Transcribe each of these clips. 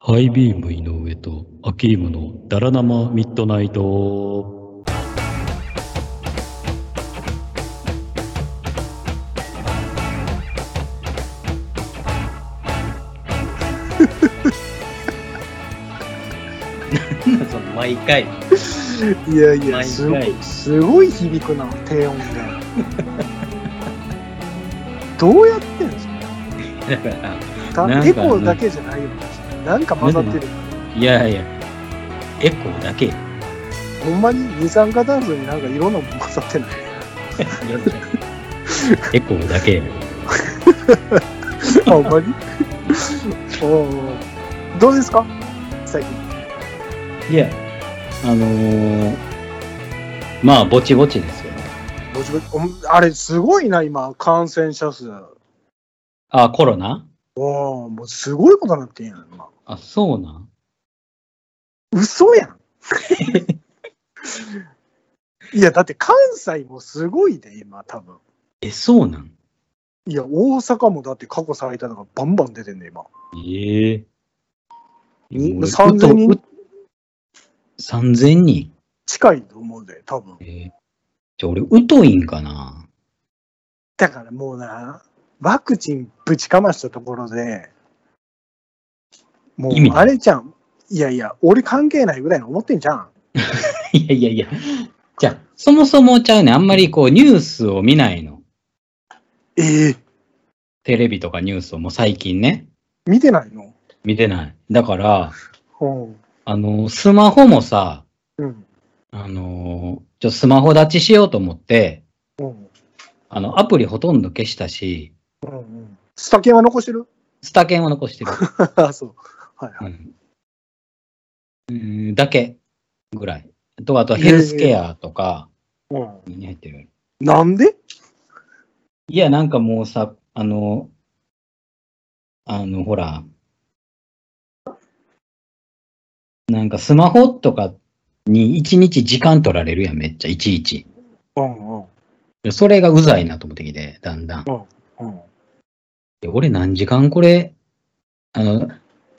ハイビーム井上とアキームのダラ生ミッドナイト。その毎回。いやいや、毎すご回い、すごい響くな、低音が。どうやってんすだから、かなんかエコーだけじゃないよ。なんか混ざってる。いやいや、エコーだけ。いやほんまに二酸化炭素になんかいろんなもん混ざってない？エコーだけ。あ、ほんまに？おーどうですか？最近。いや、あのー、まあ、ぼちぼちですよね。ぼちぼち？おあれ、すごいな、今、感染者数。あ、コロナ？おーもうすごいことになってんやん、今。あ、そうなん？嘘やん。いや、だって関西もすごいで、今、多分。え、そうなん？いや、大阪もだって過去最多だからバンバン出てんね、今。ええに俺3000人うとう3000人？近いと思うで、多分。えーじゃあ俺、疎いんかな？だからもうな、ワクチンぶちかましたところで、もうあれじゃん。いやいや、俺関係ないぐらいの思ってんじゃん。いやいやいや。じゃあ、そもそもちゃうねん。あんまりこう、ニュースを見ないの。ええテレビとかニュースをもう最近ね、見てないの？見てない。だから、うん。あの、スマホもさ、うん。あの、ちょ、スマホ立ちしようと思って、うん。あの、アプリほとんど消したし、うんうん。スタケンは残してる？スタケンを残してる。あ、そう。はいはい。うん。うんだけぐらい。と、あとヘルスケアとかうん。に入ってる。なんで？いや、なんかもうさ、あの、あの、ほら、なんかスマホとかに一日時間取られるやん、めっちゃ、いちいち。うんうん。でそれがうざいなと思ってきて、だんだん。うん。で俺何時間これ、あの、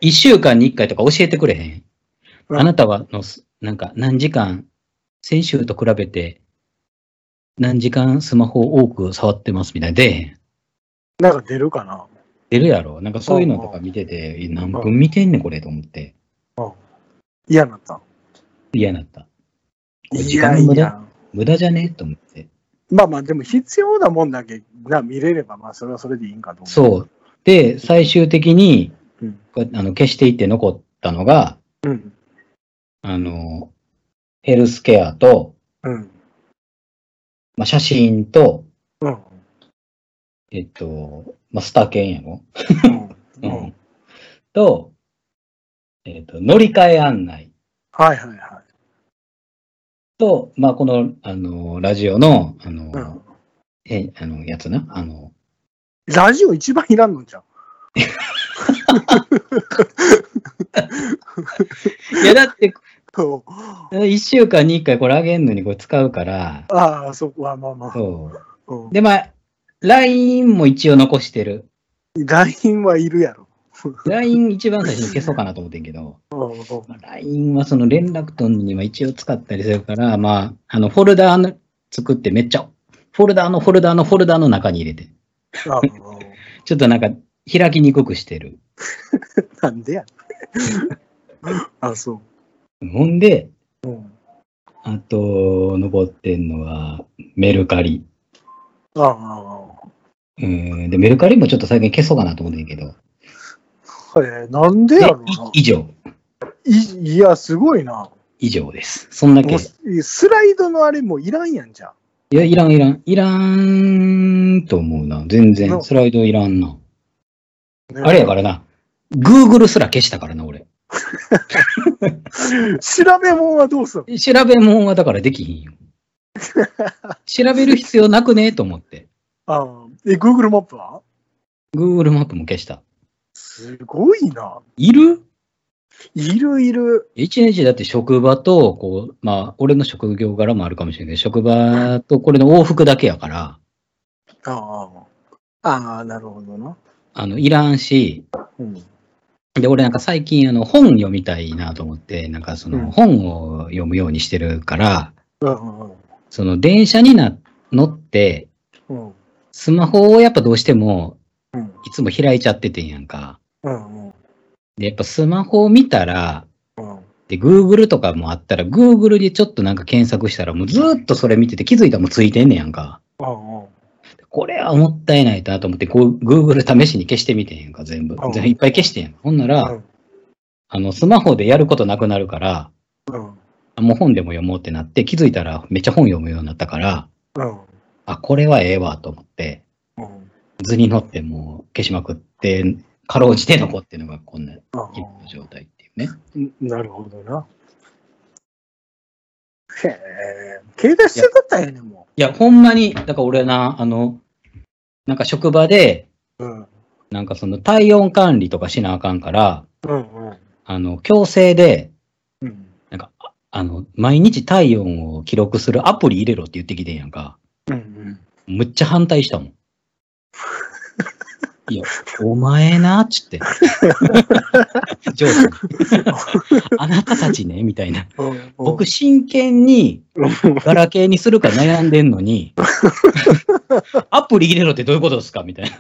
一週間に一回とか教えてくれへん？うんあなたはのす、なんか何時間、先週と比べて、何時間スマホを多く触ってますみたいな。で、なんか出るかな？出るやろなんかそういうのとか見てて、え何分見てんねんこれと思って。嫌になった？嫌になった。時間無駄？無駄じゃね？と思って。まあまあ、でも必要なもんだけな見れれば、まあそれはそれでいいんかと思う。そう。で、最終的に、あの消していって残ったのが、うん。あの、ヘルスケアと、うん。まあ、写真と、うん。えっと、まあ、スタケンやろ、う。うんん、と、えっと、乗り換え案内はいはいはと、まあ、この、あの、ラジオの、あの。え、あの、やつな、あの、ラジオ一番いらんのじゃん。いや、だって、そう一週間に一回これあげんのにこれ使うから、ああ、そこはまあまあ。そう。うんで、まあ、LINE も一応残してる。LINE はいるやろ。LINE 一番最初に消そうかなと思ってんけど、LINE はその連絡取るには一応使ったりするから、まあ、あの、フォルダーの作ってめっちゃ、フォルダーのフォルダーのフォルダーの中に入れて、あ ちょっとなんか開きにくくしてる。なんでや。あ、そほんで、う。うん。あと、残ってんのはメルカリ。ああ。うん、で、メルカリもちょっと最近消そうかなと思ってんけど、えー、なんででやろな。い以上、いいや、すごいな。以上です。そんだけ。スライドのあれもういらんやんじゃん。や、いらん、いらん、いらんと思うな。全然、なスライドいらんな。ねあれやからな。Google すら消したからな、俺。調べ物はどうする調べ物はだからできひんよ。調べる必要なくね？と思って。ああ。え、Google マップは？Google マップも消した。すごいな。いる？いるいる。一日だって職場と、こう、まあ、俺の職業柄もあるかもしれないけど、職場とこれの往復だけやから、ああ。ああ、なるほどな。あの、いらんし、うん。で、俺なんか最近あの本読みたいなと思って、なんかそうんの本を読むようにしてるから、その電車にな乗って、うん。スマホをやっぱどうしてもうんいつも開いちゃっててんやんか。で、やっぱスマホを見たら、うん。で、Google とかもあったら、Google でちょっとなんか検索したら、もうずーっとそれ見てて気づいたらもうついてんねやんか。これはもったいないなと思って、Google 試しに消してみてんやんか、全部うん。全部いっぱい消してんやん。ほんなら、うんあの、スマホでやることなくなるから、もう本でも読もうってなって、気づいたらめっちゃ本読むようになったから、うんあ、これはええわと思って、うん図に乗ってもう消しまくって、かろうじて残ってるのがこんな状態っていうね。うんなるほどな。へえ、携帯してくったらええねんもいや、ほんまに、だから俺な、あの、なんか職場で、う。うん。なんかその体温管理とかしなあかんから、うんうん。あの、強制で、うん。なんか、ああの、毎日体温を記録するアプリ入れろって言ってきてんやんか。うんむっちゃ反対したもん。いや、お前な、つって。上司にあなたたちね、みたいな。うん。僕、真剣にガラケーにするか悩んでんのに、アプリ入れろってどういうことですか？みたいな。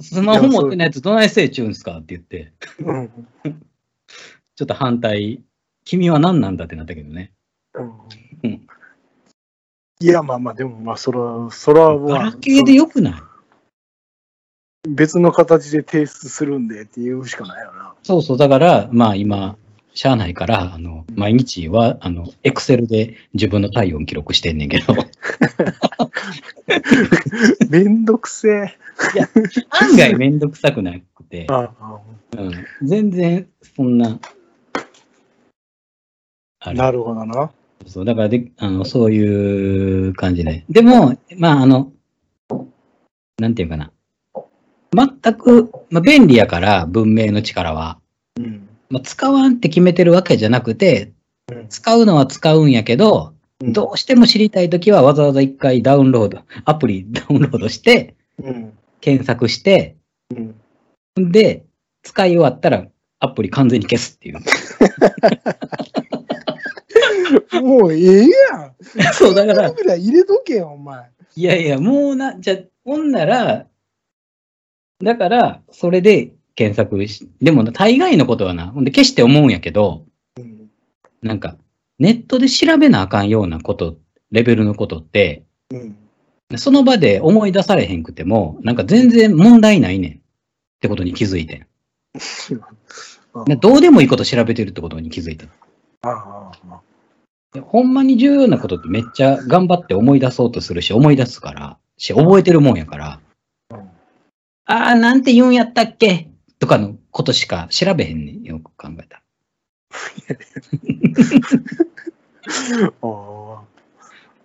スマホ持ってないやつどないせいちゅうんすか？って言って、うんちょっと反対。君は何なんだ？ってなったけどね。いや、まあまあ、でもまあ、そら、そらは、ガラケーでよくない？別の形で提出するんでって言うしかないよな。そうそう。だから、まあ今、しゃあないから、あの、毎日は、あの、エクセルで自分の体温記録してんねんけど、めんどくせえ。案外めんどくさくなくて、ああうん、全然そんな、なるほどな。そう、だからで、あの、そういう感じで。でも、まあ、あの、なんていうかな。全く、まあ、便利やから、文明の力は。うん。まあ、使わんって決めてるわけじゃなくて、うん使うのは使うんやけど、うんどうしても知りたいときはわざわざ一回ダウンロード、アプリ ダウンロードして、うん。検索して、うん。で、使い終わったらアプリ完全に消すっていう。もうええやん。そう、だから、ぐらい入れとけよ、お前。いやいや、もうな、じゃあ、ほんなら、だから、それで検索し、でもな、大概のことはな、ほんで、決して思うんやけど、うん。なんか、ネットで調べなあかんようなこと、レベルのことって、うん。その場で思い出されへんくても、なんか全然問題ないねん。ってことに気づいてん。でどうでもいいこと調べてるってことに気づいてん。ああほんまに重要なことってめっちゃ頑張って思い出そうとするし、思い出すから、し、覚えてるもんやから、うんああ、なんて言うんやったっけ？とかのことしか調べへんねん。よく考えた あ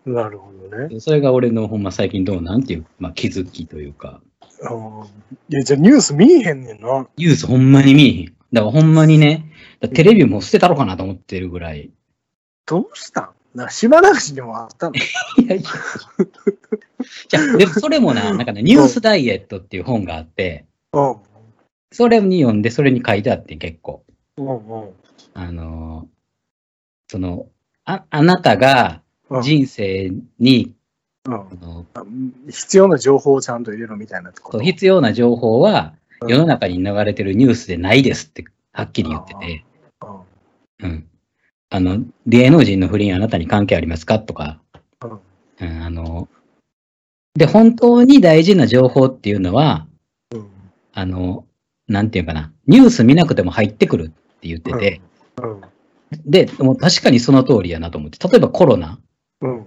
あなるほどね。ら。それが俺のほんま最近どうなんていう、まあ気づきというか、ああいや、じゃあニュース見えへんねんな。ニュースほんまに見えへん。だからほんまにね、テレビも捨てたろかなと思ってるぐらい。どうしたん？な島流しにもあったの？いやいや。じゃあ、でもそれもな、なんかね、ニュースダイエットっていう本があって、うん。それに読んで、それに書いてあって結構。うんうんあのーその、あ、あなたがうん人生に、必要な情報をちゃんと入れろみたいなとこそうろ。必要な情報はうん世の中に流れてるニュースでないですってはっきり言ってて、うんうん。あの、芸能人の不倫あなたに関係ありますか？とか、うん。うん、あの、で、本当に大事な情報っていうのは、うん。あの、なんていうかな、ニュース見なくても入ってくるって言ってて、うん。で、もう確かにその通りやなと思って、例えばコロナうん。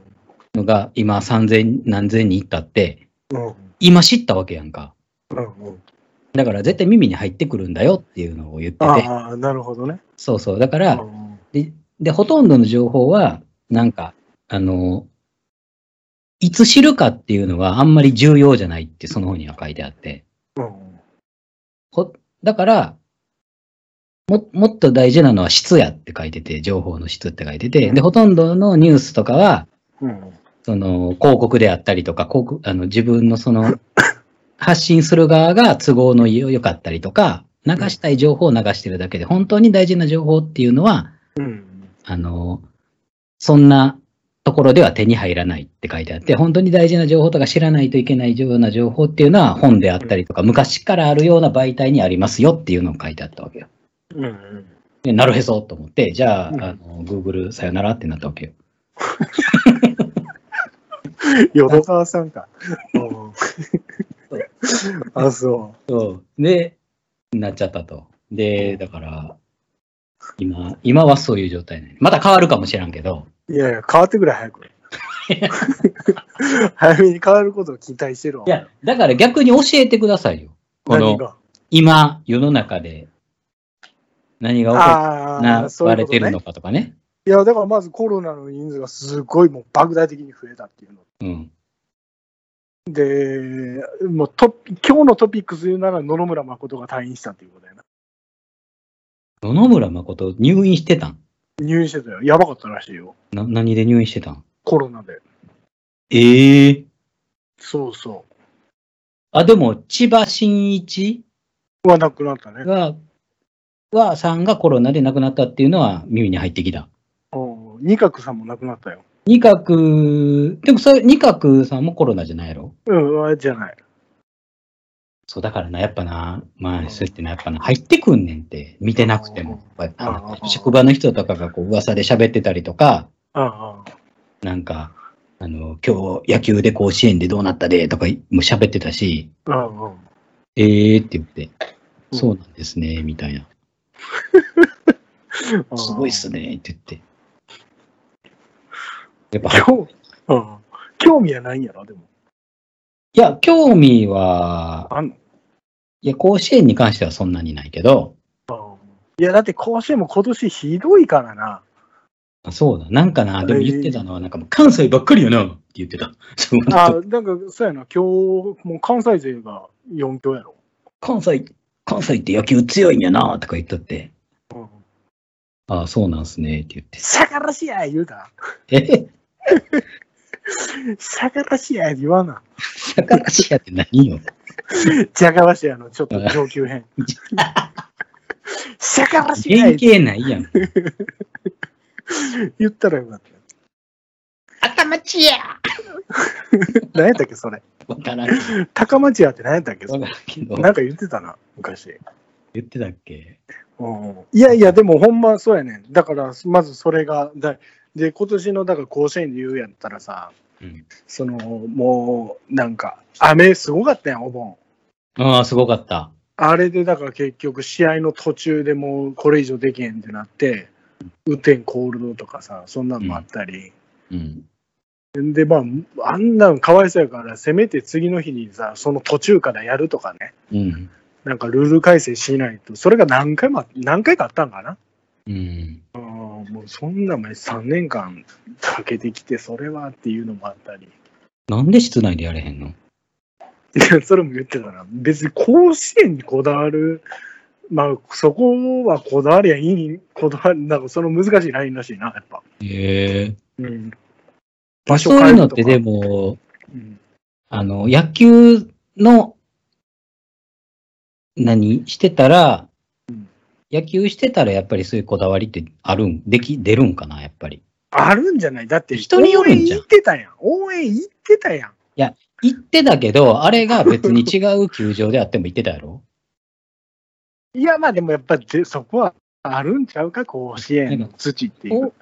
のが今3000何千人いったって、うん。今知ったわけやんか。うんうん。だから絶対耳に入ってくるんだよっていうのを言ってて、ああ、なるほどね。そうそう。だかうら、ん。で、で、ほとんどの情報は、なんか、あの、いつ知るかっていうのはあんまり重要じゃないってその本には書いてあって、うん。ほだから、も、もっと大事なのは質やって書いてて、情報の質って書いてて、で、ほとんどのニュースとかは、うん。その、広告であったりとか、広告、あの、自分のその、発信する側が都合の良かったりとか、流したい情報を流してるだけで、本当に大事な情報っていうのは、うん。あの、そんなところでは手に入らないって書いてあって、本当に大事な情報とか知らないといけないような情報っていうのは本であったりとか、昔からあるような媒体にありますよっていうのを書いてあったわけよ。うんうん。でなるへそと思って、じゃあ、うんあの、Google さよならってなったわけよ。淀川さんか。うん あ、そそう。で、なっちゃったと。で、だから、今、今はそういう状態ね。また変わるかもしらんけど、う。いやいや、変わってくれ、早く。早めに変わることを期待してるわ。いや、だから逆に教えてくださいよ。この、今、世の中で何が起これてるの。かとかね。いや、だからまずコロナの人数がすごいもう莫大的に増えたっていうの。うん。で、もうト今日のトピックス言うなら野々村誠が退院したっていうこと。野々村誠入院してたん？入院してたよ。やばかったらしいよ。な何で入院してたん？コロナで。ええそうそあ、でも、千葉真一？う。はなくなったね。が、は、さんがコロナで亡くなったっていうのは耳に入ってきた。うん二角さんも亡くなったよ。二角、でもそれ、二角さんもコロナじゃないやろ？うん、あれじゃない。そう、だからな、やっぱな、まあ、そうやってな、やっぱな、入ってくんねんって、見てなくても。職場の人とかがこう噂で喋ってたりとか、あなんか、あの、今日野球で甲子園でどうなったでとかもう喋ってたし。えーって言って、うん。そうなんですね、みたいな。すごいっすね、って言って。やっぱ、い興味はないんやろ、でも。や、興味は、あんのいや、甲子園に関してはそんなにないけど、いや、だって甲子園も今年ひどいからな。あそうだ、なんかな、でも言ってたのは、なんかもう関西ばっかりよな、って言ってた。あ、なんか、そうやな、今日、もう関西勢が4強やろ。関西、関西って野球強いんやな、とか言っとって、うん。ああ、そうなんすね、って言って。逆らしや言うた。え？逆らしや言わな。逆らしやって何よ。逆らしやの、ちょっと上級編。逆らしや原型ないやん。言ったらよかったよ。頭ちや何やったっけ、それ。わからん。高町屋って何やったっけ、それ。なんか言ってたな、昔。言ってたっけ？うんいやいや、でもほんまそうやねん。だから、まずそれが、だで、今年の、だから甲子園で言うやったらさ、うん。その、もう、なんか、雨すごかったやん、お盆。ああ、すごかった。あれで、だから結局、試合の途中でもう、これ以上できへんってなって、雨天コールドとかさ、そんなんもあったり。うん。で、まあ、あんなんかわいそうやから、せめて次の日にさ、その途中からやるとかね、うん。なんかルール改正しないと、それが何回も、何回かあったんかな。うん。うん、もうそんな前3年間かけてきて、それはっていうのもあったり。なんで室内でやれへんの？いや、それも言ってたな。別に甲子園にこだわる、まあ、そこはこだわりゃいい、こだわり、なんかその難しいラインらしいな、やっぱ。へえ。うん。そういうのってでも、うん、あの、野球の、何？してたら、うん野球してたらやっぱりそういうこだわりってあるん、でき、出るんかな、やっぱり。あるんじゃない？だって、人によるんじゃん応援行ってたやん。応援行ってたやん。行ってたけど、あれが別に違う球場であっても行ってたやろ？いや、まあでもやっぱでそこはあるんちゃうか、甲子園の土っていう。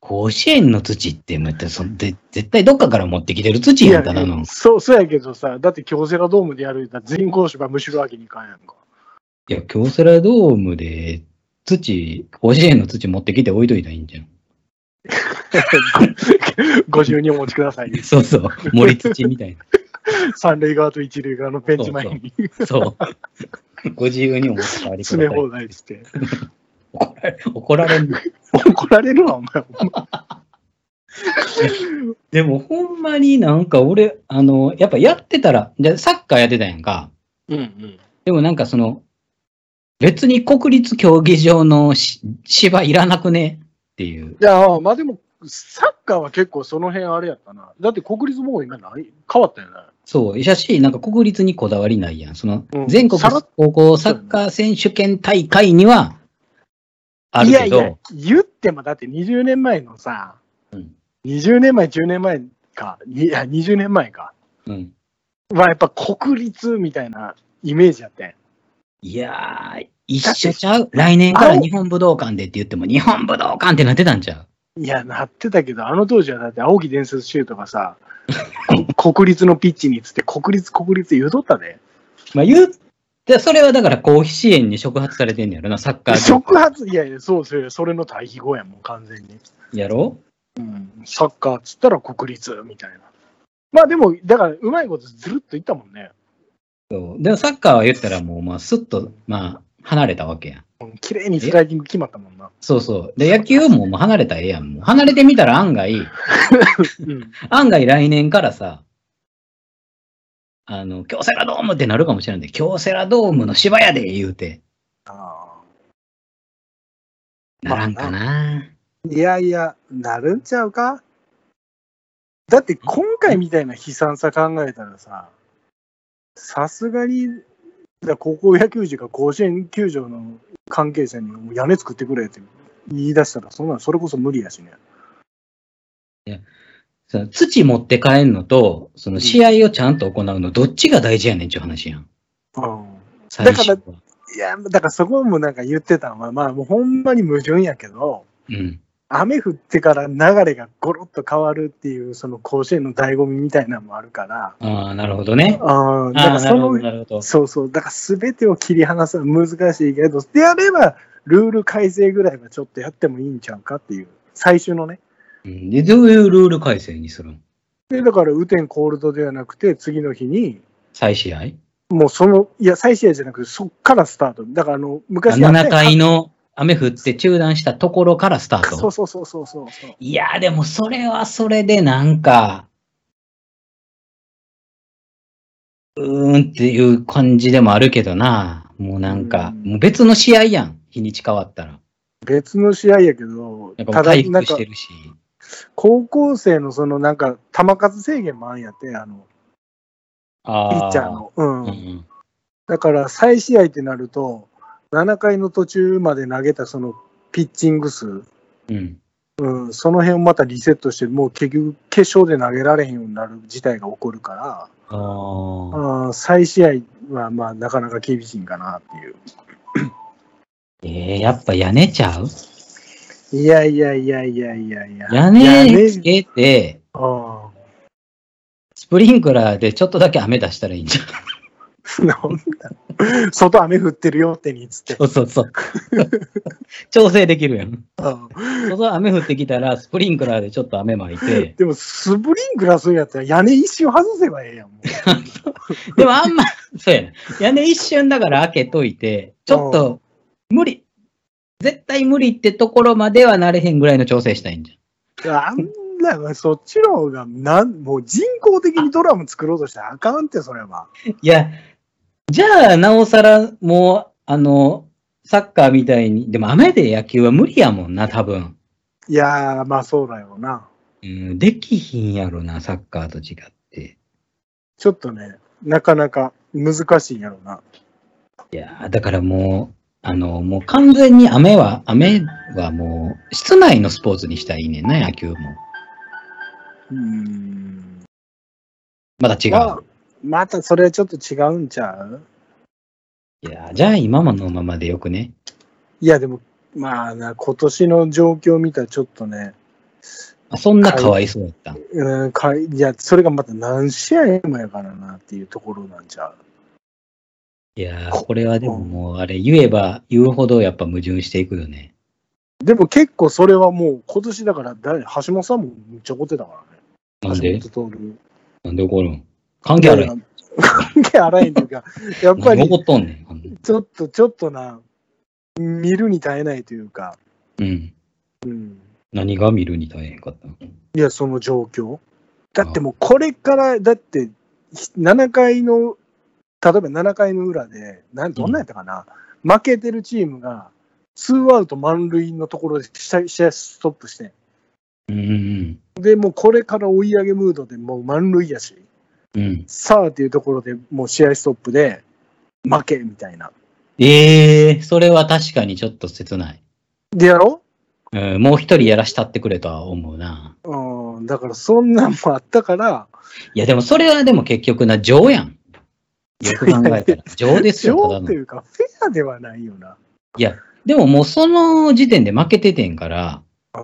甲子園の土って、またそで絶対どっかから持ってきてる土やん、ただの。そう、そうやけどさ、だって京セラドームでやるんだ全校芝むしろわけにいかんやんか。いや、京セラドームで土、甲子園の土持ってきて置いといたらいいんじゃん。ご自由にお持ちください。そうそう、森土みたいな。三塁側と一塁側のベンチ前にそう。ご自由にお持ち帰りください詰め放題して。怒られ怒られんの怒られるわ、お前。でもほんまになんか俺、あの、やっぱやってたら、でサッカーやってたやんか。うんうん。でもなんかその、別に国立競技場のし芝いらなくね？っていう。いや、まあでも、サッカーは結構その辺あれやったな。だって国立もう今ない？変わったよね。そう。しゃし、なんか国立にこだわりないやん。そのうん、全国高校サッカー選手権大会には、あるけど、いやいや、言ってもだって20年前のさ、うん20年前、10年前か、いや、20年前か。うん。はやっぱ国立みたいなイメージやってん。いやー、一緒ちゃう？来年から日本武道館でって言っても、日本武道館ってなってたんちゃう？いや、なってたけど、あの当時はだって青木伝説シュートがさ、こ国立のピッチにつって、国立、国立言うとったで。まあ言う、でそれはだから公費支援に触発されてんねやろな、サッカー業触発、いやいや、そうそう、それの対比語やもん、完全に。やろ？うん、サッカーっつったら国立みたいな。まあでも、だから、うまいことずるっといったもんね。そう。でもサッカーは言ったらもう、まあ、すっと、まあ、離れたわけやん。うん綺麗にスライディング決まったもんな。そうそう。で、野球ももう離れたらええやん。もう離れてみたら案外、うん。案外来年からさ、あの、京セラドームってなるかもしれないんで、京セラドームの芝やで言うて、あならんかな。ーいやいや、なるんちゃうか？だって今回みたいな悲惨さ考えたらさ、さすがに、だ高校野球児が甲子園球場の関係者にもう屋根作ってくれって言い出したら、そんなのそれこそ無理やしね。その土持って帰んのと、その試合をちゃんと行うの、どっちが大事やねんっていう話やん。うん。最初は。いや、だからそこもなんか言ってたのは、まあもうほんまに矛盾やけど、うん。雨降ってから流れがゴロッと変わるっていう、その甲子園の醍醐味みたいなのもあるから、ああ、なるほどね。ああ、なからそるほど、の、なるほど。そうそう、だから全てを切り離すのは難しいけど、であれば、ルール改正ぐらいはちょっとやってもいいんちゃうかっていう、最終のね。うんで、どういうルール改正にするんで、だから、雨天コールドではなくて、次の日に、再試合？もうその、いや、再試合じゃなくて、そっからスタート。だから、あの、あ昔あったやん7回の雨降って中断したところからスタート。そうそうそうそうそうそう。いや、でもそれはそれでなんか、うーんっていう感じでもあるけどな。もうなんか、うんもう別の試合やん。日にち変わったら。別の試合やけど、なんかもただ、う回なんか復して、るし。高校生のその、なんか、球数制限もあんやって、あの、ピあッチャー。の。うん。うんうん。だから、再試合ってなると、7回の途中まで投げたそのピッチング数、うん。うん、その辺をまたリセットして、もう結局、決勝で投げられへんようになる事態が起こるから、ああ。再試合はまあなかなか厳しいんかなっていう。えー、やっぱ屋根ちゃう？いやいやいやいやいやいや。屋根つけて、あスプリンクラーでちょっとだけ雨出したらいいんじゃん。外雨降ってるよってにっつって。そうそうそう。調整できるやん。あ外雨降ってきたら、スプリンクラーでちょっと雨巻いて、でも、スプリンクラーするんやったら屋根一周外せばええやん。でもあんま、そうやな。屋根一瞬だから開けといて、ちょっと無理。絶対無理ってところまではなれへんぐらいの調整したいんじあんな、そっちの方が、なん、もう人工的にドラム作ろうとしたらあかんって、それは。いや、じゃあ、なおさら、もう、あの、サッカーみたいに、でも雨で野球は無理やもんな、多分。いやー、まあそうだよな。うん、できひんやろな、サッカーと違って。ちょっとね、なかなか難しいんやろな。いや、だからもう、あの、もう完全に雨は、雨はもう、室内のスポーツにしたらいいねんな、野球も。うーん。まだ違う。まあ、またそれはちょっと違うんちゃう？いや、じゃあ今のままでよくね。いや、でも、まあな、今年の状況見たらちょっとね、あそんなかわいそうやった。うん、かいいや、それがまた何試合もやからなっていうところなんちゃう？いやー、これはでももう、あれ、言えば言うほどやっぱ矛盾していくよね。でも結構それはもう今年だから誰、橋本さんもめっちゃ怒ってたからね。なんで？橋本徹。なんで怒るん？関係あるいや関係あらへんというか、やっぱ何り。ちょっと、ちょっとな、見るに耐えないというか、うん。うん。何が見るに大変かったの？いや、その状況。だってもうこれから、だって、7回の、例えば7回の裏で、なんどんなんやったかな、負けてるチームが、ツーアウト満塁のところで試合試合ストップして、うんうん。で、もうこれから追い上げムードでもう満塁やし、うん。さあっていうところでもう試合ストップで負けみたいな。ええそれは確かにちょっと切ない。でやろ？うん、もう一人やらしたってくれとは思うな。うん、だからそんなんもあったから、いや、でもそれはでも結局な、情やん。よく考えたら。情ですよ、ただの上と。いうか、フェアではないよな。いや、でももうその時点で負けててんから、う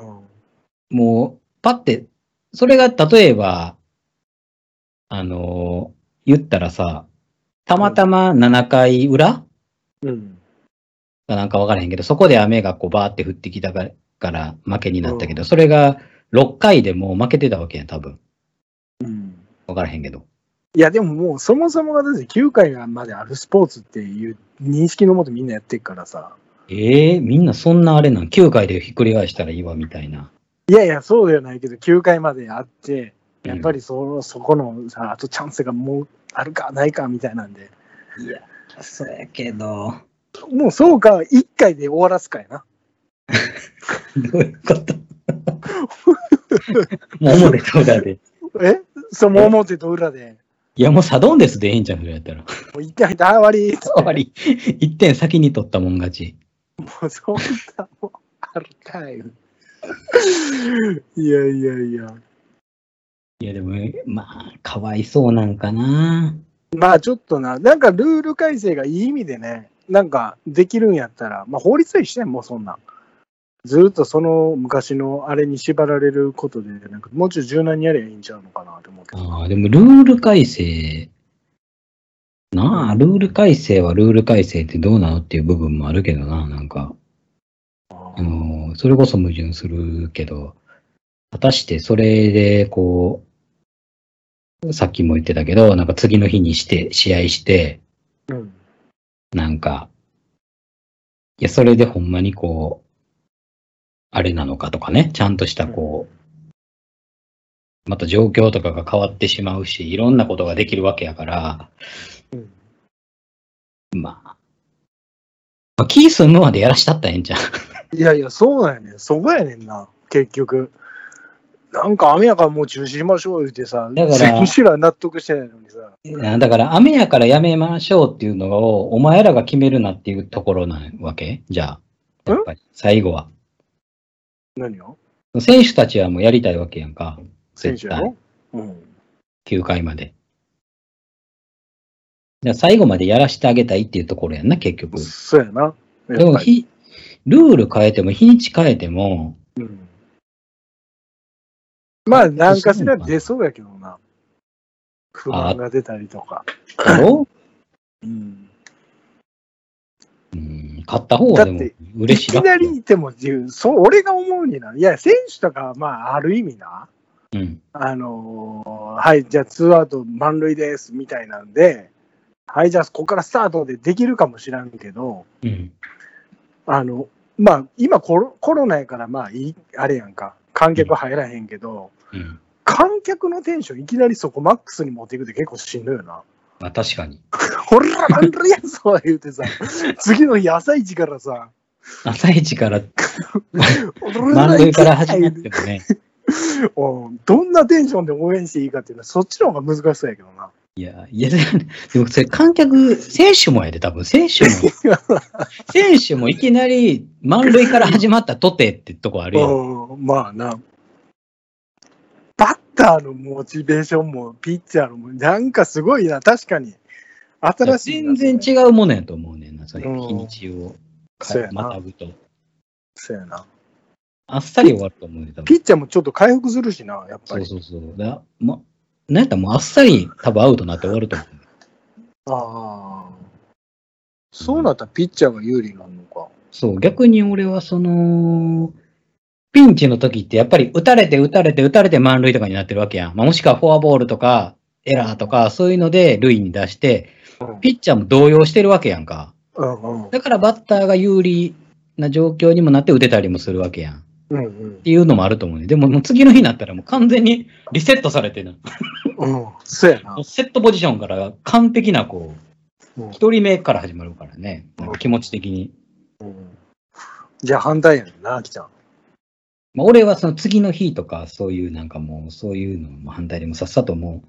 ん。もう、パって、それが例えば、あのー言ったらさ、たまたま7回裏うん。かなんかわからへんけど、そこで雨がこうバーって降ってきたから負けになったけど、それが6回でもう負けてたわけやん、多分。うん。わからへんけど。いや、でももうそもそもがだって9回まであるスポーツっていう認識のもとみんなやってるからさ。ええみんなそんなあれなん ?9 回でひっくり返したらいいわ、みたいな。いやいや、そうではないけど、9回まであって、やっぱり。りそ,、そこのさ、あとチャンスがもうあるかないかみたいなんで、いや、そうやけど、もうそうか、1回で終わらすかやな。どういうこと？もう表と裏で。え？そう、もう表と裏で、いや、もうサドンデスでええんじゃん、それやったら。もう1回で、あ、終わり。終わり。1点先に取ったもん勝ち。もうそんなもんあるかい。いやいやいや。いや、でも、まあ、かわいそうなんかな。まあちょっとな、なんかルール改正がいい意味でね、なんかできるんやったら、まあ法律は一緒やん、もうそんなん。ずっとその昔のあれに縛られることで、なんかもうちょい柔軟にやりゃいいんちゃうのかなって思うけど。ああ、でもルール改正、なあ、ルール改正はルール改正ってどうなのっていう部分もあるけどな、なんか。あの、それこそ矛盾するけど、果たしてそれで、こう、さっきも言ってたけど、なんか次の日にして、試合して、うん。なんか、いや、それでほんまにこう、あれなのかとかね、ちゃんとしたこう、また状況とかが変わってしまうし、いろんなことができるわけやから、うんまあ、まあ、キースムまでやらしたったらええんちゃう？いやいや、そうなんやねん。そこやねんな、結局。なんか雨やからもう中止しましょう言ってさ、だから選手ら納得してないのにさ。だから、雨やからやめましょうっていうのを、お前らが決めるなっていうところなわけ？じゃあ、やっぱり、最後は。何を？選手たちはもうやりたいわけやんか。絶対。選手やろ？うん。9回まで。じゃあ最後までやらしてあげたいっていうところやんな、結局。そうやな。やっでも、ぱりひ、ルール変えても、日にち変えても、うんまあ、なんかしら出そうやけどな。不満が出たりとか。だろうんうん、勝った方はでもだって嬉しいいきなりいても、そう、俺が思うにな。いや、選手とか、まあ、ある意味な。うん。あのーはい、じゃあ、ツーアウト満塁です、みたいなんで、はい、じゃあ、ここからスタートでできるかもしらんけど、うん。あの、まあ、今コロ、コロナやから、まあ、いい、あれやんか。観客入らへんけど、うん。観客のテンションいきなりそこマックスに持っていくって結構しんどいよな。まあ確かに。ほら、満塁やぞ言うてさ、次の日朝一からさ、朝一から満満塁から始まってもね。うんどんなテンションで応援していいかっていうのは、そっちの方が難しそうやけどな。いや、いや、でもそれ観客、選手もやで、多分。選手も、選手もいきなり満塁から始まったとてってとこあるやん。うん、まあな。バッターのモチベーションも、ピッチャーのも、なんかすごいな、確かに。新しいな。全然う。違うものやと思うねんな、それうん日にちをまたぐと。そうやな。あっさり終わると思うね、多分。ピッチャーもちょっと回復するしな、やっぱそうり。そうそう。だま、なんやったらもうあっさり多分アウトになって終わると思う。ああ。そうなったらピッチャーが有利になるのか。そう、逆に俺はその、ピンチの時ってやっぱり打たれて打たれて打たれて満塁とかになってるわけやん。まあ、もしくはフォアボールとかエラーとかそういうので塁に出して、うんピッチャーも動揺してるわけやんか。だからバッターが有利な状況にもなって打てたりもするわけやん。っうんうん。ていうのもあると思うね。でももう次の日になったらもう完全にリセットされてる。うん。そうやな。セットポジションから完璧なこう、うん一人目から始まるからね。なんか気持ち的に。うんじゃあ反対やねんな、あきちゃん。まあ、俺はその次の日とか、そういうなんかもう、そういうのも反対でもさっさともう、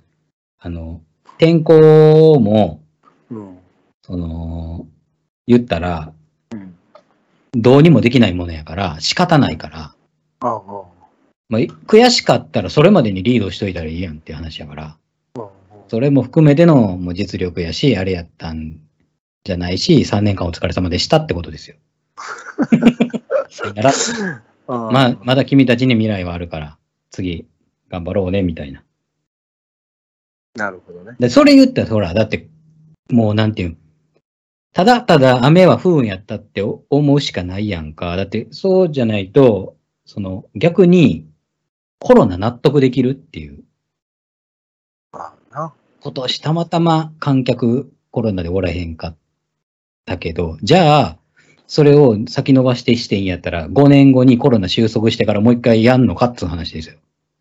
あの、天候も、うん。その、言ったら、うん。どうにもできないものやから、仕方ないから、ああ、まあ、悔しかったらそれまでにリードしといたらいいやんっていう話やから、うん。それも含めてのもう実力やし、あれやったんじゃないし、3年間お疲れ様でしたってことですよ。さよならああまあ、まだ君たちに未来はあるから、次、頑張ろうね、みたいな。なるほどね。で、それ言ったら、ほら、だって、もうなんていうん、ただただ雨は不運やったって思うしかないやんか。だって、そうじゃないと、その、逆に、コロナ納得できるっていう。まあな。今年たまたま観客コロナでおらへんかったけど、じゃあ、それを先延ばしてしていいんやったら、5年後にコロナ収束してからもう一回やんのかっつう話ですよ。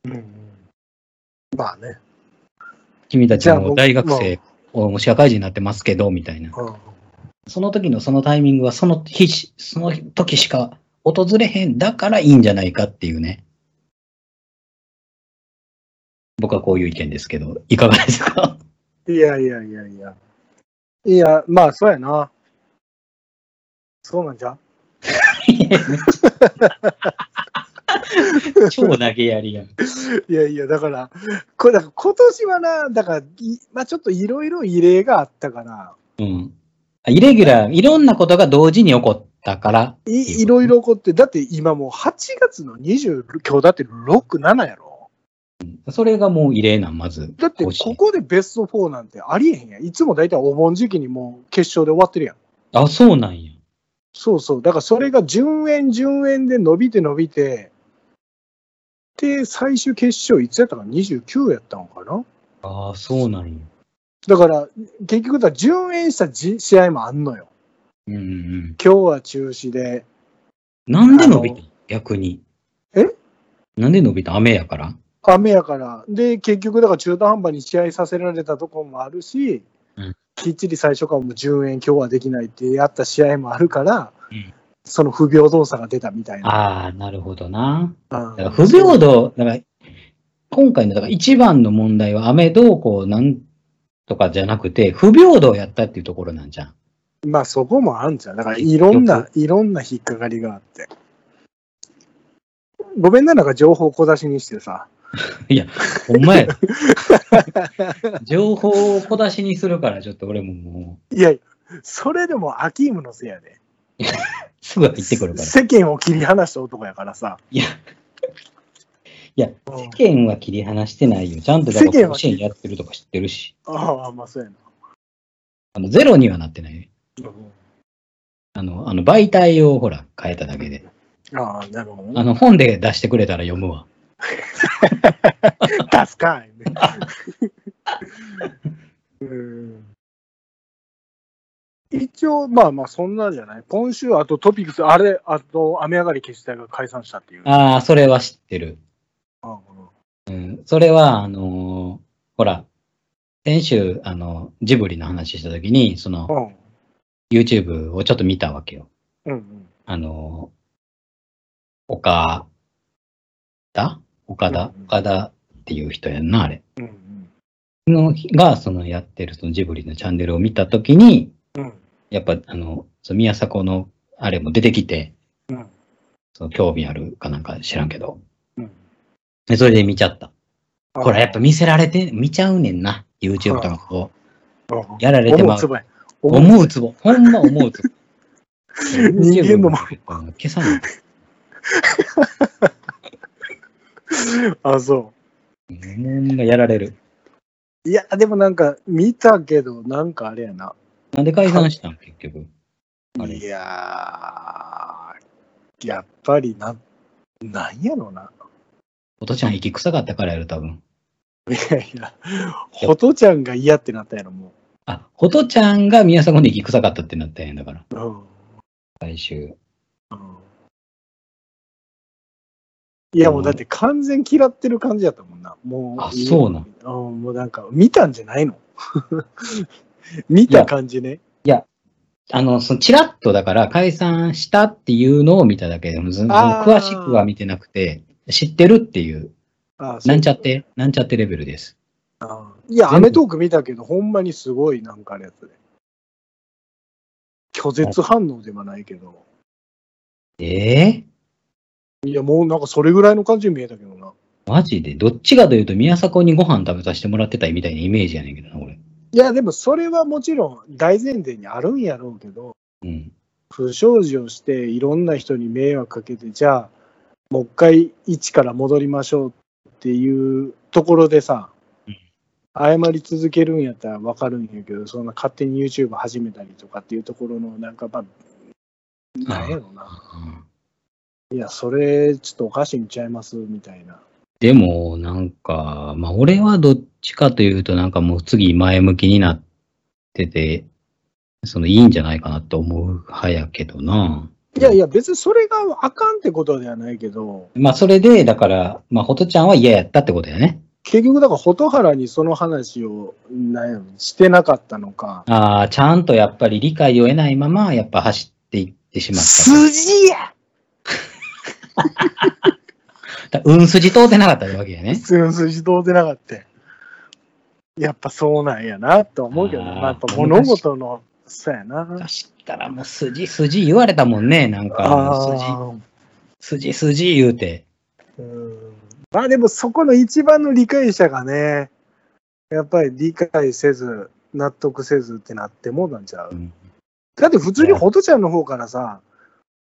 うんうん。まあね。君たちも大学生、もう社会人になってますけど、みたいな。うん。その時のそのタイミングはその日し、その時しか訪れへん。だからいいんじゃないかっていうね。僕はこういう意見ですけど、いかがですか？いやいやいやいや。いや、まあ、そうやな。そうなんじゃ？超投げやりやん。いやいや、だから、これ、だから今年はな、だから、いまあちょっといろいろ異例があったから、うん。イレギュラー、いろんなことが同時に起こったから。いいろいろ起こって、だって今もう8月の20、今日だって6、7やろ。それがもう異例なん、まず。だってここでベスト4なんてありえへんやん。いつも大体お盆時期にもう決勝で終わってるやん。あ、そうなんや。そうそう。だからそれが順延順延で伸びて伸びて、で、最終決勝いつやったかな ?29 やったのかな？ああ、そうなんや。だから、結局だ、順延したじ試合もあんのよ。うんうんうん。今日は中止で。なんで伸びた逆に。え？なんで伸びた？雨やから？雨やから。で、結局だから中途半端に試合させられたところもあるし、うんきっちり最初からも延今日はできないってやった試合もあるから、うんその不平等さが出たみたいな。ああ、なるほどな。不平等、だから、今回のだから一番の問題は雨どうこうなんとかじゃなくて、不平等やったっていうところなんじゃん。まあそこもあんじゃん。だからいろんな、いろんな引っかかりがあって。ごめんな、なんか情報小出しにしてさ。いや、ほんまや。情報を小出しにするから、ちょっと俺ももいや、それでもアキームのせいやで。う、すぐ入ってくるから。世間を切り離した男やからさ。いや、いや、うん世間は切り離してないよ。ちゃんとだか甲子園やってるとか知ってるし。ああ、まあそうやあの、ゼロにはなってない。な。あの、あの、媒体をほら、変えただけで。ああ、なるほどね。あの、本で出してくれたら読むわ。助かいね。うん一応、まあまあ、そんなんじゃない。今週、あとトピックス、あれ、あと、雨上がり決死隊が解散したっていう。ああ、それは知ってる。あうん。それは、あのーほら、先週、あの、ジブリの話したときに、その、うん。YouTube をちょっと見たわけよ。うん。うん。あのー岡田？岡田？うん岡田っていう人やんな、あれ。うん。のが、そのやってるそのジブリのチャンネルを見たときに、うん。やっぱ、あの、その宮迫のあれも出てきて、うん。その興味あるかなんか知らんけど。うん。でそれで見ちゃった。あほら、やっぱ見せられて、見ちゃうねんな。YouTube とかこう、うんやられてまう。思うつぼや。思うつぼ。ほんま思うつぼ。人間のも消さない。あ、そほんまやられる。う。いや、でもなんか、見たけど、なんかあれやな。なんで解散したん？結局。あれいやー、やっぱりな、なんやろな。おとちゃん息臭かったからやる、多分。いやいや、ホトちゃんが嫌ってなったやろ、もあ、ほとちゃんが宮迫で息臭かったってなったんやんだから。う。うん。最終。うんいや、もうだって完全嫌ってる感じやったもんな。もう。あそうなんうん、もうなんか、見たんじゃないの？見た感じね。あの、そのチラッとだから解散したっていうのを見ただけでも、詳しくは見てなくて、知ってるっていう、あなんちゃって、なんちゃってレベルです。あいや、アメトーク見たけど、ほんまにすごいなんかあるやつで。拒絶反応ではないけど。ええいや、もうなんかそれぐらいの感じに見えたけどな。マジで？どっちかというと、宮迫にご飯食べさせてもらってたみたいなイメージやねんけどな、俺。いや、でもそれはもちろん大前提にあるんやろうけど、うん。不祥事をしていろんな人に迷惑かけて、じゃあ、もう一回一から戻りましょうっていうところでさうん、謝り続けるんやったらわかるんやけど、そんな勝手に YouTube 始めたりとかっていうところの、なんかまあ、なんやろな。いや、それちょっとおかしいんちゃいます？みたいな。でも、なんか、まあ、俺はどっちかというと、なんかもう次前向きになってて、そのいいんじゃないかなって思う派やけどな。いやいや、別にそれがあかんってことではないけど、まあ、それで、だから、まあ、ほとちゃんは嫌やったってことやね。結局だから蛍原にその話をなんやろしてなかったのか。ああ、ちゃんとやっぱり理解を得ないまま、やっぱ走っていってしまった。筋やだうん筋通ってなかったわけやね。普通筋通ってなかった。やっぱそうなんやなと思うけどな、あーまあ、やっぱ物事の、そうやな。走ったらもう筋、筋言われたもんね。なんか、筋、あ筋、筋言うて。ーうんまあでもそこの一番の理解者がね、やっぱり理解せず、納得せずってなってもなんちゃう。うんだって普通にホトちゃんの方からさ、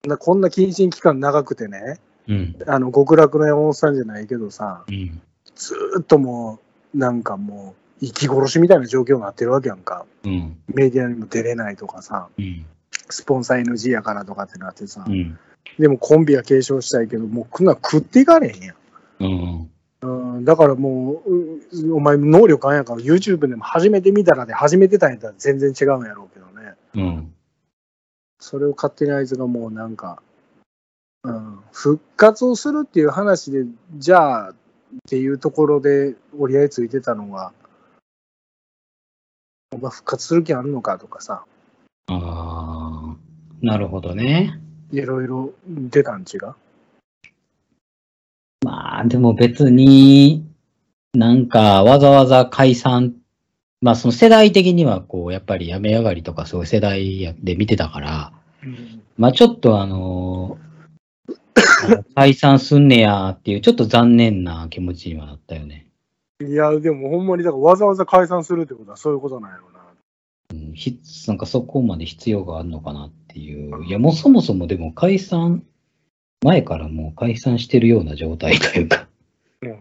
なこんな謹慎期間長くてね、うん。あの極楽の山本さんじゃないけどさ、うん。ずーっともう、なんかもう、生き殺しみたいな状況になってるわけやんか。うん。メディアにも出れないとかさ、うん。スポンサー NG やからとかってなってさ、うん。でもコンビは継承したいけど、もうこんなん食っていかれへんやん。うん。うん、だからもう、うお前能力あんやから YouTube でも初めて見たらで初めてたんやったら全然違うんやろうけどね。うん。それを勝手にあいつがもうなんか、うん、復活をするっていう話で、じゃあっていうところで折り合いついてたのが、お前復活する気あるのかとかさ、ああ、なるほどね。いろいろ出たん違う？まあ、でも別に、なんかわざわざ解散、まあその世代的にはこう、やっぱり雨上がりとかそういう世代で見てたから、うんまあちょっとあのあの解散すんねやっていう、ちょっと残念な気持ちにはなったよね。いや、でもほんまにだからわざわざ解散するってことはそういうことなんやろうな。うんひなんかそこまで必要があるのかなっていう。いや、もうそもそもでも解散、前からもう解散してるような状態というか。うん。だ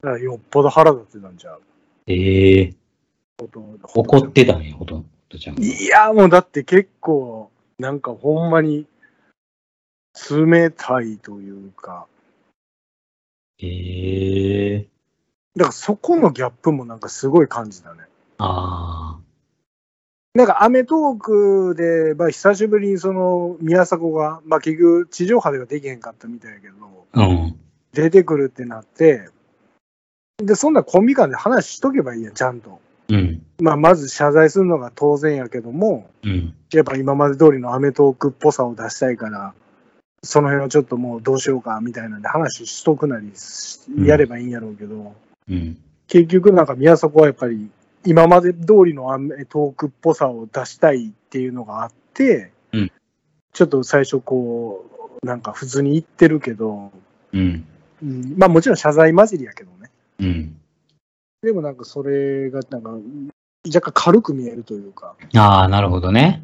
からよっぽど腹立ってたんちゃう？ええこと怒ってたんや、ほとんどちゃんが。いや、もうだって結構、なんかほんまに冷たいというか、ええだからそこのギャップもなんかすごい感じたね。あなんかアメトークで、まあ、久しぶりにその宮迫が、まあ、結局地上波ではできへんかったみたいやけど、あ、うん。出てくるってなって、で、そんなコンビ間で話しとけばいいやん、ちゃんと。うん。まあ、まず謝罪するのが当然やけども、うん。やっぱ今まで通りのアメトークっぽさを出したいから、その辺をちょっともうどうしようかみたいなんで話しとくなりやればいいんやろうけど、うん。結局なんか宮迫はやっぱり今まで通りのアメトークっぽさを出したいっていうのがあって、うんちょっと最初こう、なんか普通に言ってるけど、うん。うん、まあもちろん謝罪混じりやけどね。うん。でもなんかそれがなんか若干軽く見えるというか、ああ、なるほどね。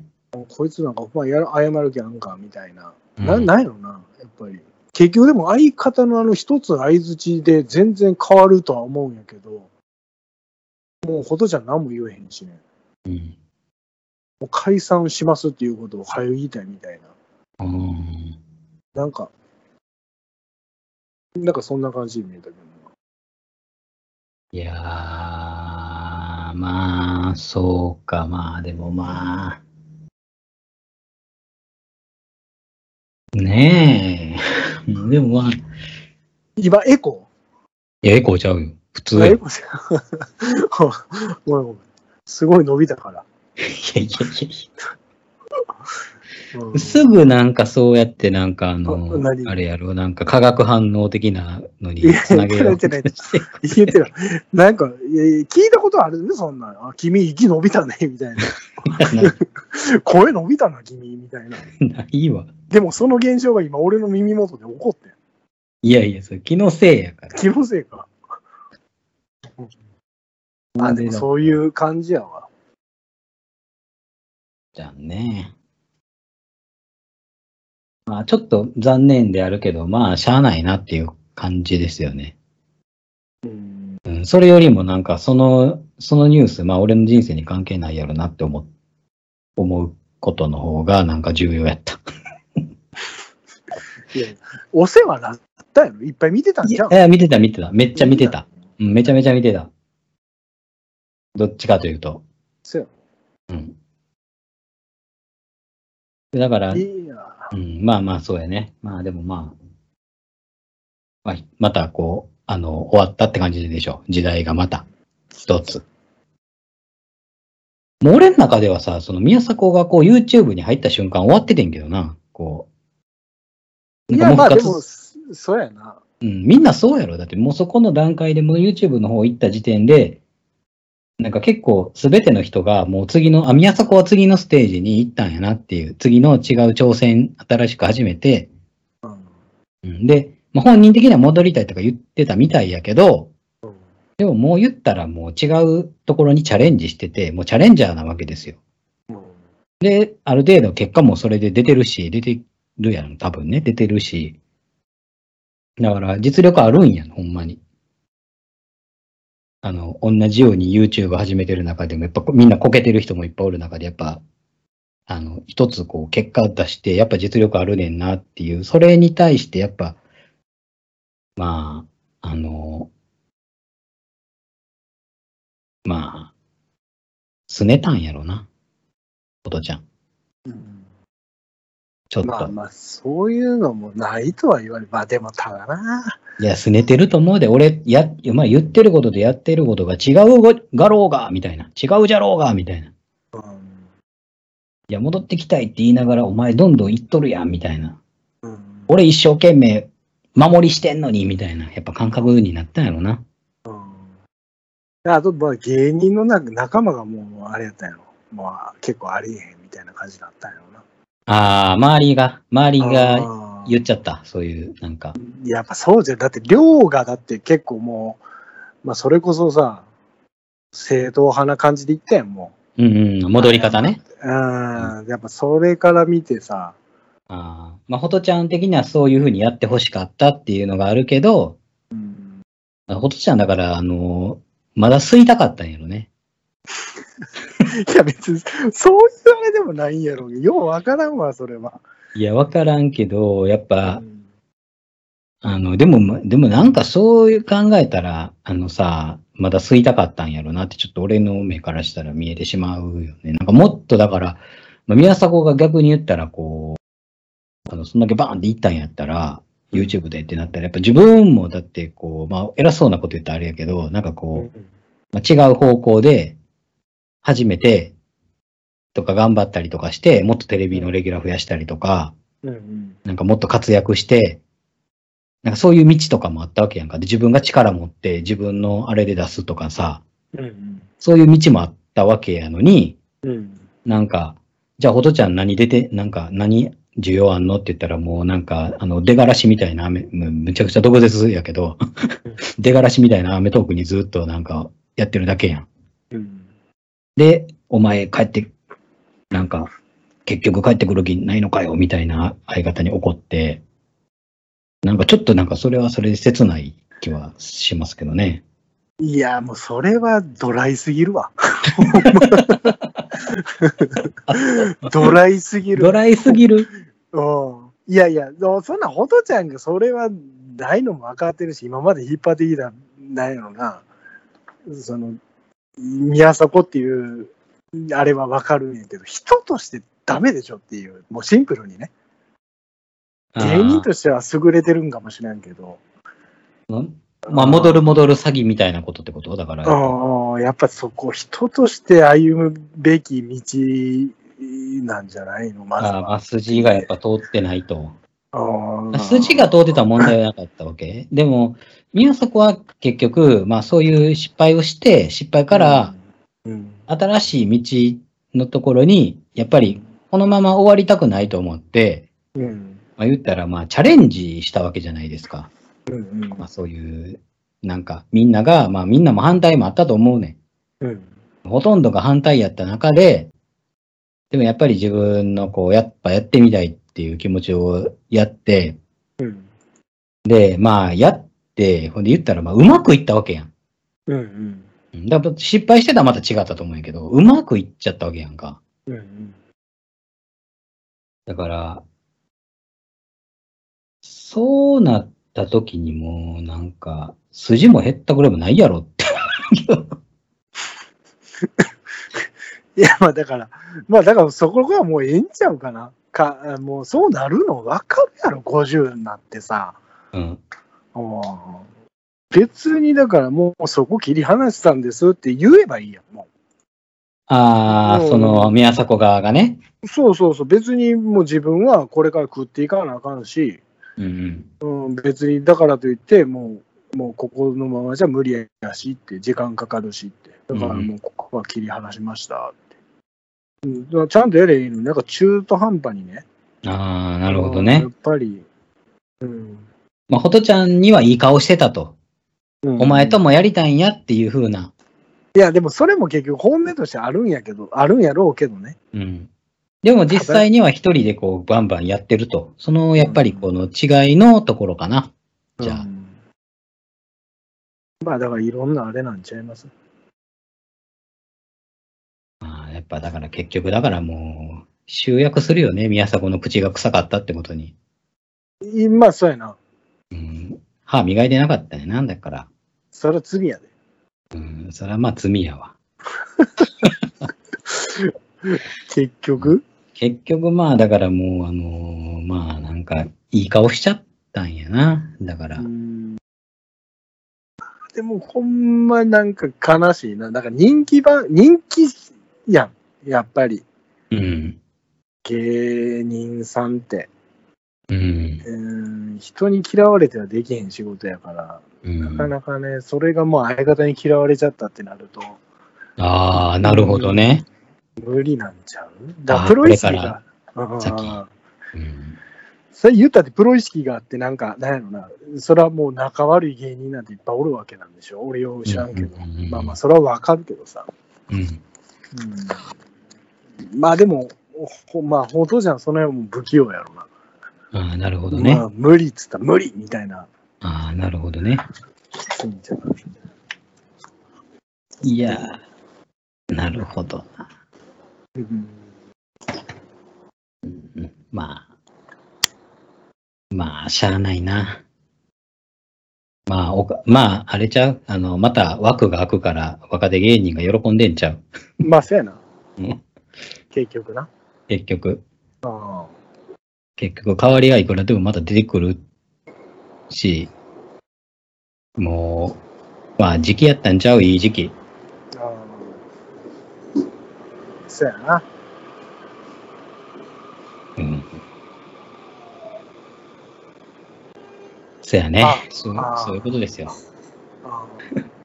こいつなんかほんま謝る気あんかみたいな。うんななんやろな、やっぱり。結局でも相方のあの一つ相づちで全然変わるとは思うんやけど、もうほとちゃん何も言えへんしね。うん。もう解散しますっていうことを早く言いたいみたいな。うん。なんか、なんかそんな感じに見えたけどいやー、まあ、そうか、まあ、でもまあ。ねえ。でもまあ。今、エコや、エコーちゃうよ。普通エコー ごめんごめん。すごい伸びたから。やいやいやいや。うんすぐなんかそうやってなんかあのあ、れやろ、なんか化学反応的なのにつなげよう言ってない言ってる。なんか、聞いたことあるね、そんなん。あ、君、息伸びたね、みたいな。声伸びたな、君、みたいな。ないわ。でも、その現象が今、俺の耳元で起こってん。いやいや、それ気のせいやから。気のせいか。あ、でもそういう感じやわ。じゃんね。まあ、ちょっと残念であるけど、まあ、しゃあないなっていう感じですよね。うん。うん、それよりもなんか、その、そのニュース、まあ、俺の人生に関係ないやろなって思う、思うことの方が、なんか重要やった。いやお世話なったやろいっぱい見てたんじゃん。いや、見てた、見てた。めっちゃ見てた。うん、めちゃめちゃ見てた。どっちかというと。そううん。だから。うん、まあまあ、そうやね。まあでもまあ、まあ、またこう、あの、終わったって感じでしょ。時代がまた、一つ。もう俺の中ではさ、その宮迫がこう YouTube に入った瞬間終わっててんけどな、こう。いや、まあでも、そそうやな。うん、みんなそうやろ。だってもうそこの段階でもう YouTube の方行った時点で、なんか結構すべての人がもう次の、あ、宮迫は次のステージに行ったんやなっていう、次の違う挑戦、新しく始めて、うん。うんで、まあ、本人的には戻りたいとか言ってたみたいやけど、うんでももう言ったらもう違うところにチャレンジしてて、もうチャレンジャーなわけですよ。うんで、ある程度結果もそれで出てるし、出てるやん、多分ね、出てるし。だから実力あるんやん、ほんまに。あの、同じように YouTube 始めてる中でも、やっぱみんなこけてる人もいっぱいおる中で、やっぱ、あの、一つこう結果出して、やっぱ実力あるねんなっていう、それに対してやっぱ、まあ、あの、まあ、すねたんやろな。ことちゃん。うんちょっと。まあまあ、そういうのもないとは言われ、まあでもただな。いや、すねてると思うで、俺、や、まあ言ってることとやってることが違うがろうが、みたいな。違うじゃろうが、みたいな。いうんや、戻ってきたいって言いながら、お前どんどん言っとるやん、みたいな。うん俺一生懸命守りしてんのに、みたいな。やっぱ感覚になったんやろな。あと、まあ、芸人の中仲間がもう、あれやったんやろ。まあ、結構ありえへんみたいな感じだったんやろな。ああ、周りが、周りが言っちゃった。そういう、なんか。やっぱそうじゃん。だって、量がだって結構もう、まあ、それこそさ、正統派な感じで言ったやん、もうんうん、戻り方ね。う。うん。やっぱそれから見てさ、ああ。まあ、ほとちゃん的にはそういうふうにやってほしかったっていうのがあるけど、うん、ほとちゃんだから、あのまだ吸いたかったんやろね。いや別に、そういうあれでもないんやろうようわからんわ、それは。いや、わからんけど、やっぱ、うんあの、でも、までもなんかそういう考えたら、あのさ、まだ吸いたかったんやろなって、ちょっと俺の目からしたら見えてしまうよね。なんかもっとだから、まあ、宮迫が逆に言ったら、こう、あの、そんだけバーンって言ったんやったら、YouTube でってなったら、やっぱ自分もだって、こう、まあ、偉そうなこと言ったらあれやけど、なんかこう、まあ、違う方向で、始めて、とか頑張ったりとかして、もっとテレビのレギュラー増やしたりとか、うんうん。なんかもっと活躍して、なんかそういう道とかもあったわけやんか。で、自分が力持って自分のあれで出すとかさ、うんそういう道もあったわけやのに、うん。なんか、じゃあ、ほとちゃん何出て、なんか何需要あんのって言ったらもうなんか、あの、出がらしみたいな飴、むむちゃくちゃ毒舌やけど、出がらしみたいなアメトークにずっとなんかやってるだけやんで、お前帰って、なんか、結局帰ってくる気ないのかよ、みたいな相方に怒って、なんかちょっとなんかそれはそれで切ない気はしますけどね。いや、もうそれはドライすぎるわ。ドライすぎる。ドライすぎる？うん。いやいや、そんなホトちゃんがそれはないのも分かってるし、今まで引っ張ってきた、なんやろな。その、宮迫っていう、あれは分かるんやけど、人としてダメでしょっていう、もうシンプルにね。芸人としては優れてるんかもしれんけど。あーまあ、戻る戻る詐欺みたいなことってこと？だから。うんやっぱそこ、人として歩むべき道なんじゃないの？まずああ、まあは。筋がやっぱ通ってないと。あー筋が通ってた問題はなかったわけ？でも、宮迫は結局、まあそういう失敗をして、失敗から、うん、新しい道のところに、やっぱりこのまま終わりたくないと思って、うん。まあ、言ったらまあチャレンジしたわけじゃないですか。うん。うん。まあそういう、なんかみんなが、まあみんなも反対もあったと思うねうん。ん。ほとんどが反対やった中で、でもやっぱり自分のこう、やっぱやってみたいっていう気持ちをやって、うん。で、まあやって、ほんで言ったらまあうまくいったわけやん。うん。うんだから失敗してたらまた違ったと思うんやけど、うまくいっちゃったわけやんか。うん。うん。だから、そうなった時にもうなんか、筋も減ったぐらいもないやろって。いや、まあだから、まあだからそこがもうええんちゃうかな。か、もうそうなるの分かるやろ、50になってさ。うん。うん別にだからもうそこ切り離したんですって言えばいいやん、もああ、うんその、宮迫側がね。う。そうそうそう、別にもう自分はこれから食っていかなあかんし、うんうん、別にだからといって、もう、もうここのままじゃ無理やしって、時間かかるしって、だからもうここは切り離しましたって。うん、だからちゃんとやればいいのに、なんか中途半端にね。うん。ああ、なるほどやねっ。ぱり、うん。まあ、ほとちゃんにはいい顔してたと。うんお前ともやりたいんやっていう風な。いや、でもそれも結局本音としてあるんやけど、あるんやろうけどね。うん。でも実際には一人でこう、バンバンやってると。その、やっぱりこの違いのところかな。じゃあうんまあだからいろんなあれなんちゃいます？っぱだから結局だからもう、集約するよね。宮迫の口が臭かったってことに。いまあそうやな。うん。歯磨いてなかったね。なんだから。それは罪やで。うん。それはまあ罪やわ。結局？結局まあだからもう、あのーまあなんか、いい顔しちゃったんやな。だから。うんでもほんまなんか悲しいな。なんか人気番、人気やん。やっぱりうん。芸人さんって。うん。うん人に嫌われてはできへん仕事やから、うんなかなかね、それがもう相方に嫌われちゃったってなると、ああ、なるほどね。無理なんちゃう？だプロ意識が。あうん。それ言ったってプロ意識があって、なんか、なんやろな、それはもう仲悪い芸人なんていっぱいおるわけなんでしょ？俺よう知らんけど。まあまあ、それはわかるけどさ。うん。うん、まあでも、ほまあ、ほとじゃん、その辺はもう不器用やろな。ああ、なるほどね。まあ、無理っつったら無理みたいな。ああ、なるほどね。いいんじゃないいやー、なるほどな。うんうんまあ、まあ、しゃあないな。まあ、おかまあ、あれちゃう？あの、また枠が開くから若手芸人が喜んでんちゃう？まあ、そうやな。うん結局な。結局。あ結局、代わりがいくらでもまた出てくるし、もう、まあ、時期やったんちゃう？いい時期。あそうやな。うん。そやねあ。そうあそういうことですよ。あ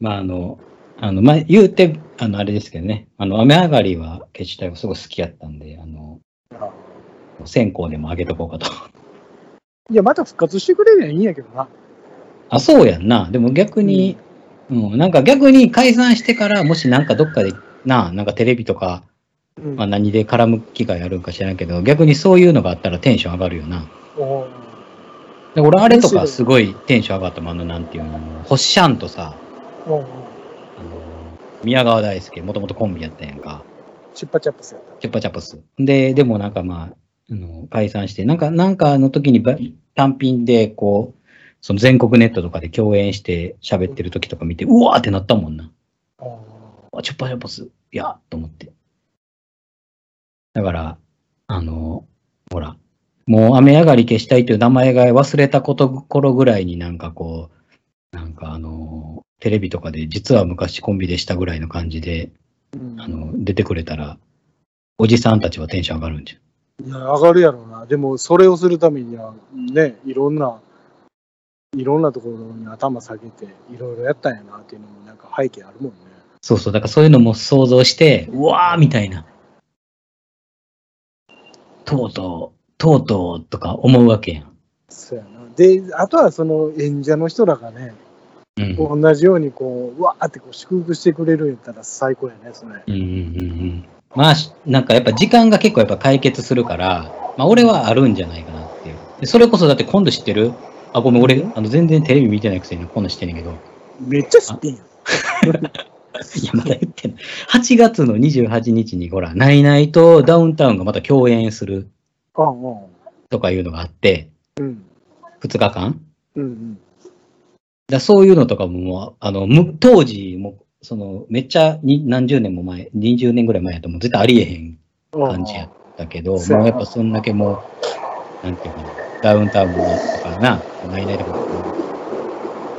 まあ、あの、あの、まあ、言うて、あの、あれですけどね、あの、雨上がりは、決死隊はすごい好きやったんで、あの、あ線香でもあげとこうかと。いや、また復活してくれりゃいいんやけどな。あ、そうやんな。でも逆に、うん、なんか逆に解散してから、もしなんかどっかで、なあ、なんかテレビとか、うんまあ、何で絡む機会あるんか知らんけど、逆にそういうのがあったらテンション上がるよな。おーで俺、あれとかすごいテンション上がったもん、あの、なんていうの、ホッシャンとさ、おーあの、宮川大輔、もともとコンビやったやんか。チュッパチャップスやった。チュッパチャプス。で、でもなんかまあ、あの解散して、なんか、なんかの時にば単品で、こう、その全国ネットとかで共演して喋ってる時とか見て、うわーってなったもんな。あ、チュッパチャプス、いやと思って。だから、あの、ほら、もう雨上がり消したいという名前が忘れたこと頃ぐらいになんかこう、なんかあの、テレビとかで実は昔コンビでしたぐらいの感じで、うんあの、出てくれたら、おじさんたちはテンション上がるんじゃん。いや、上がるやろうな。でも、それをするためには、ね、いろんな、いろんなところに頭下げて、いろいろやったんやなっていうのも、なんか背景あるもんね。そうそう、だからそういうのも想像して、うわーみたいな。とうとう、とうとうとか思うわけやん。そうやな。で、あとはその演者の人らがね、うん。同じようにこう、うわーってこう祝福してくれるんやったら最高やね、それ。うんうんうんうん。まあ、しなんかやっぱ時間が結構やっぱ解決するから、まあ俺はあるんじゃないかなっていう。でそれこそだって今度知ってる？あ、ごめん、俺、あの全然テレビ見てないくせに今度知ってんねんけど。めっちゃ知ってんやん。いや、まだ言ってない。8月の28日にほら、ナイナイとダウンタウンがまた共演する。とかいうのがあって、うん。2日間うんうん。だそういうのとかももう、あの、む当時も、その、めっちゃに何十年も前、20年ぐらい前やともう絶対ありえへん感じやったけど、もうやっぱそんだけもう、なんていうかな、ダウンタウンもとかな、ナイナイとか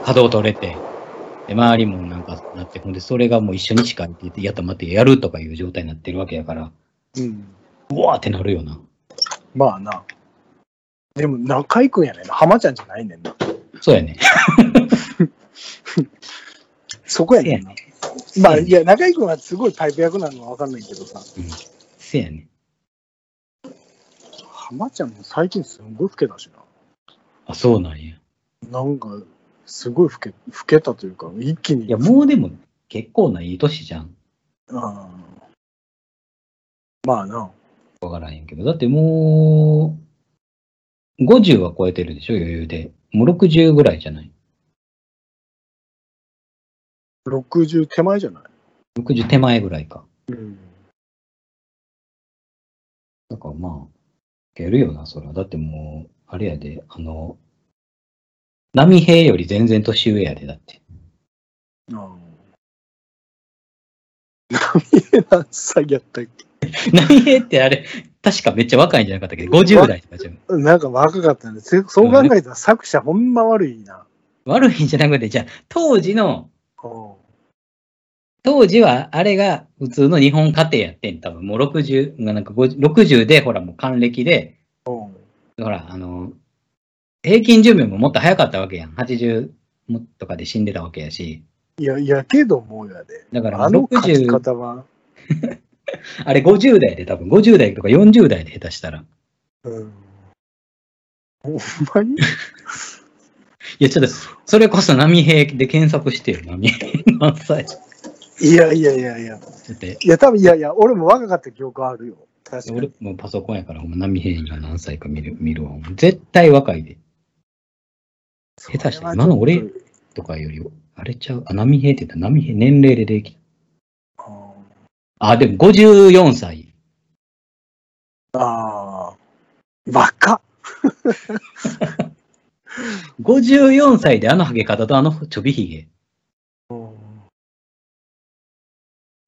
稼働取れて、で、周りもなんかなって、ほんで、それがもう一緒に近いって言って、やったまってやるとかいう状態になってるわけやから、うん。うわーってなるよな。まあな。でも、中居君やねんな。浜ちゃんじゃないねんな。そうやね。そこやねんな。まあ、いや、中居君はすごいパイプ役なのはわかんないけどさ、うん。せやね。浜ちゃんも最近すんごい老けたしあ、そうなんや。な。なんか、すごい老け、老けたというか、一気に。いや、もうでも結構ないい年じゃん。うん。まあな。わからへんけど。だってもう、50は超えてるでしょ、余裕で。もう60ぐらいじゃない？60手前じゃない ?60 手前ぐらいか。うん。だからまあ、いけるよな、そら。だってもう、あれやで、あの、波平より全然年上やで、だって。あ何 何歳やったっけ？波平ってあれ、確かめっちゃ若いんじゃなかったっけど、50代とかじゃん。なんか若かったね。せそう考えたら作者ほんま悪いな。悪いんじゃなくて、じゃあ、当時の、うん当時は、あれが普通の日本家庭やってん、多分。もう60、なんか50 60で、ほらもう還暦で、うんほら、あの、平均寿命ももっと早かったわけやん。80もとかで死んでたわけやし。いや、いやけどもうやで。だからあの書き60、方は、あれ50代で多分、50代とか40代で下手したら。うん。ほんまに？いや、ちょっと、それこそ波平で検索してよ、波平何歳。いやいやいやいや。いや、多分いやいや、俺も若かった記憶あるよ。確か俺に。もうパソコンやから、ほんま波平が何歳か見る、見るわ。絶対若いで。下手したら今の俺とかより、あれちゃう？あ、波平って言ったら波平、年齢でできた。あ、でも54歳。ああ。若っ。54歳であのハゲ方とあのちょびひげ。うん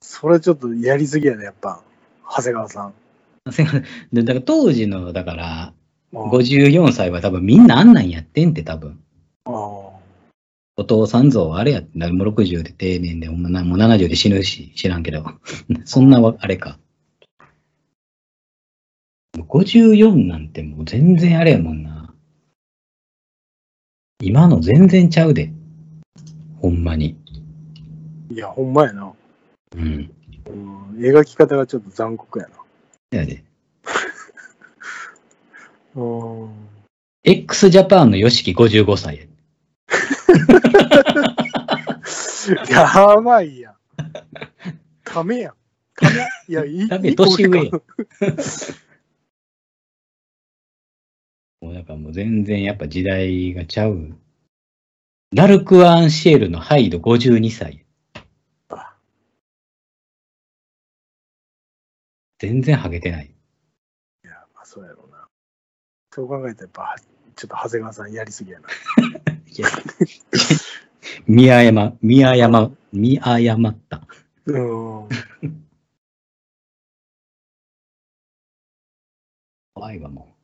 それちょっとやりすぎやね、やっぱ。長谷川さん。だから当時の、だから、うん54歳は多分みんなあんなんやってんって多分。あお父さん像あれやって、もう60で定年で、もう70で死ぬし、知らんけど。そんなわあれか。54なんてもう全然あれやもんな。今の全然ちゃうで。ほんまに。あ。いや、ほんまやな。うん。うん、描き方がちょっと残酷やな。やで。うん。x ジャパンの YOSHIKI 55歳や。やばいやん。ためやん。ためいや、いい。ためいい子年上やか もうだからもう全然やっぱ時代がちゃう。ラルク・アンシエルのハイド52歳。全然ハゲてない。いや、まあそうやろうな。そう考えたらやっぱ、ちょっと長谷川さんやりすぎやな。いや見誤、見誤、見誤った。うん。怖いわも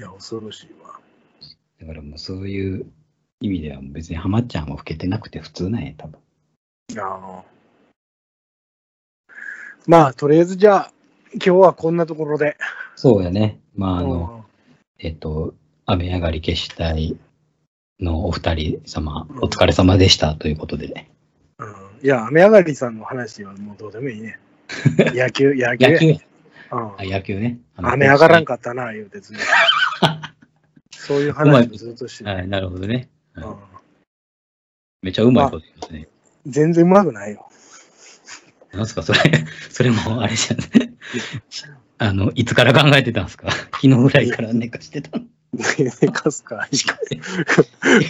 いや、恐ろしいわ。う。だからもうそういう意味では別にハマっちゃんは老けてなくて普通なんや、多分。ああ。まあ、とりあえずじゃあ、今日はこんなところで。そうやね。まあ、あの、うんえっと、雨上がり消したいのお二人様、お疲れ様でしたということで。うんいや、雨上がりさんの話はもうどうでもいいね。野球、野球。野球、うんあ野球ね。雨上がらんかったな、言うてずっと そういう話をずっとしてる、はい、なるほどね。はいうんめっちゃうまいこと言いますね。全然うまくないよ。なんすか、それ、それもあれじゃね。あの、いつから考えてたんですか昨日ぐらいから寝かしてたの寝かすか。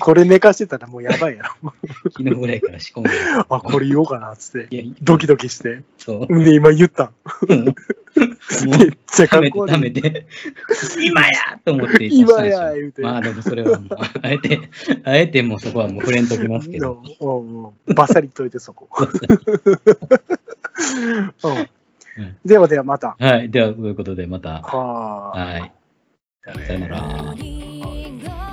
これ寝かしてたらもうやばいやろ。昨日ぐらいから仕込んで。あ、これ言おうかなっつって。ドキドキして。そう。んで、今言ったん。うんもめっう、ちゃかっこ悪い。ためて、今やと思って今や言うて。まあでもそれはもう、あえて、あえてもうそこはもう触れんときますけど。うんうんバッサリといてそこ。うんうんではではまた。はい。では、ということでまた。はあ。はい。再来一张。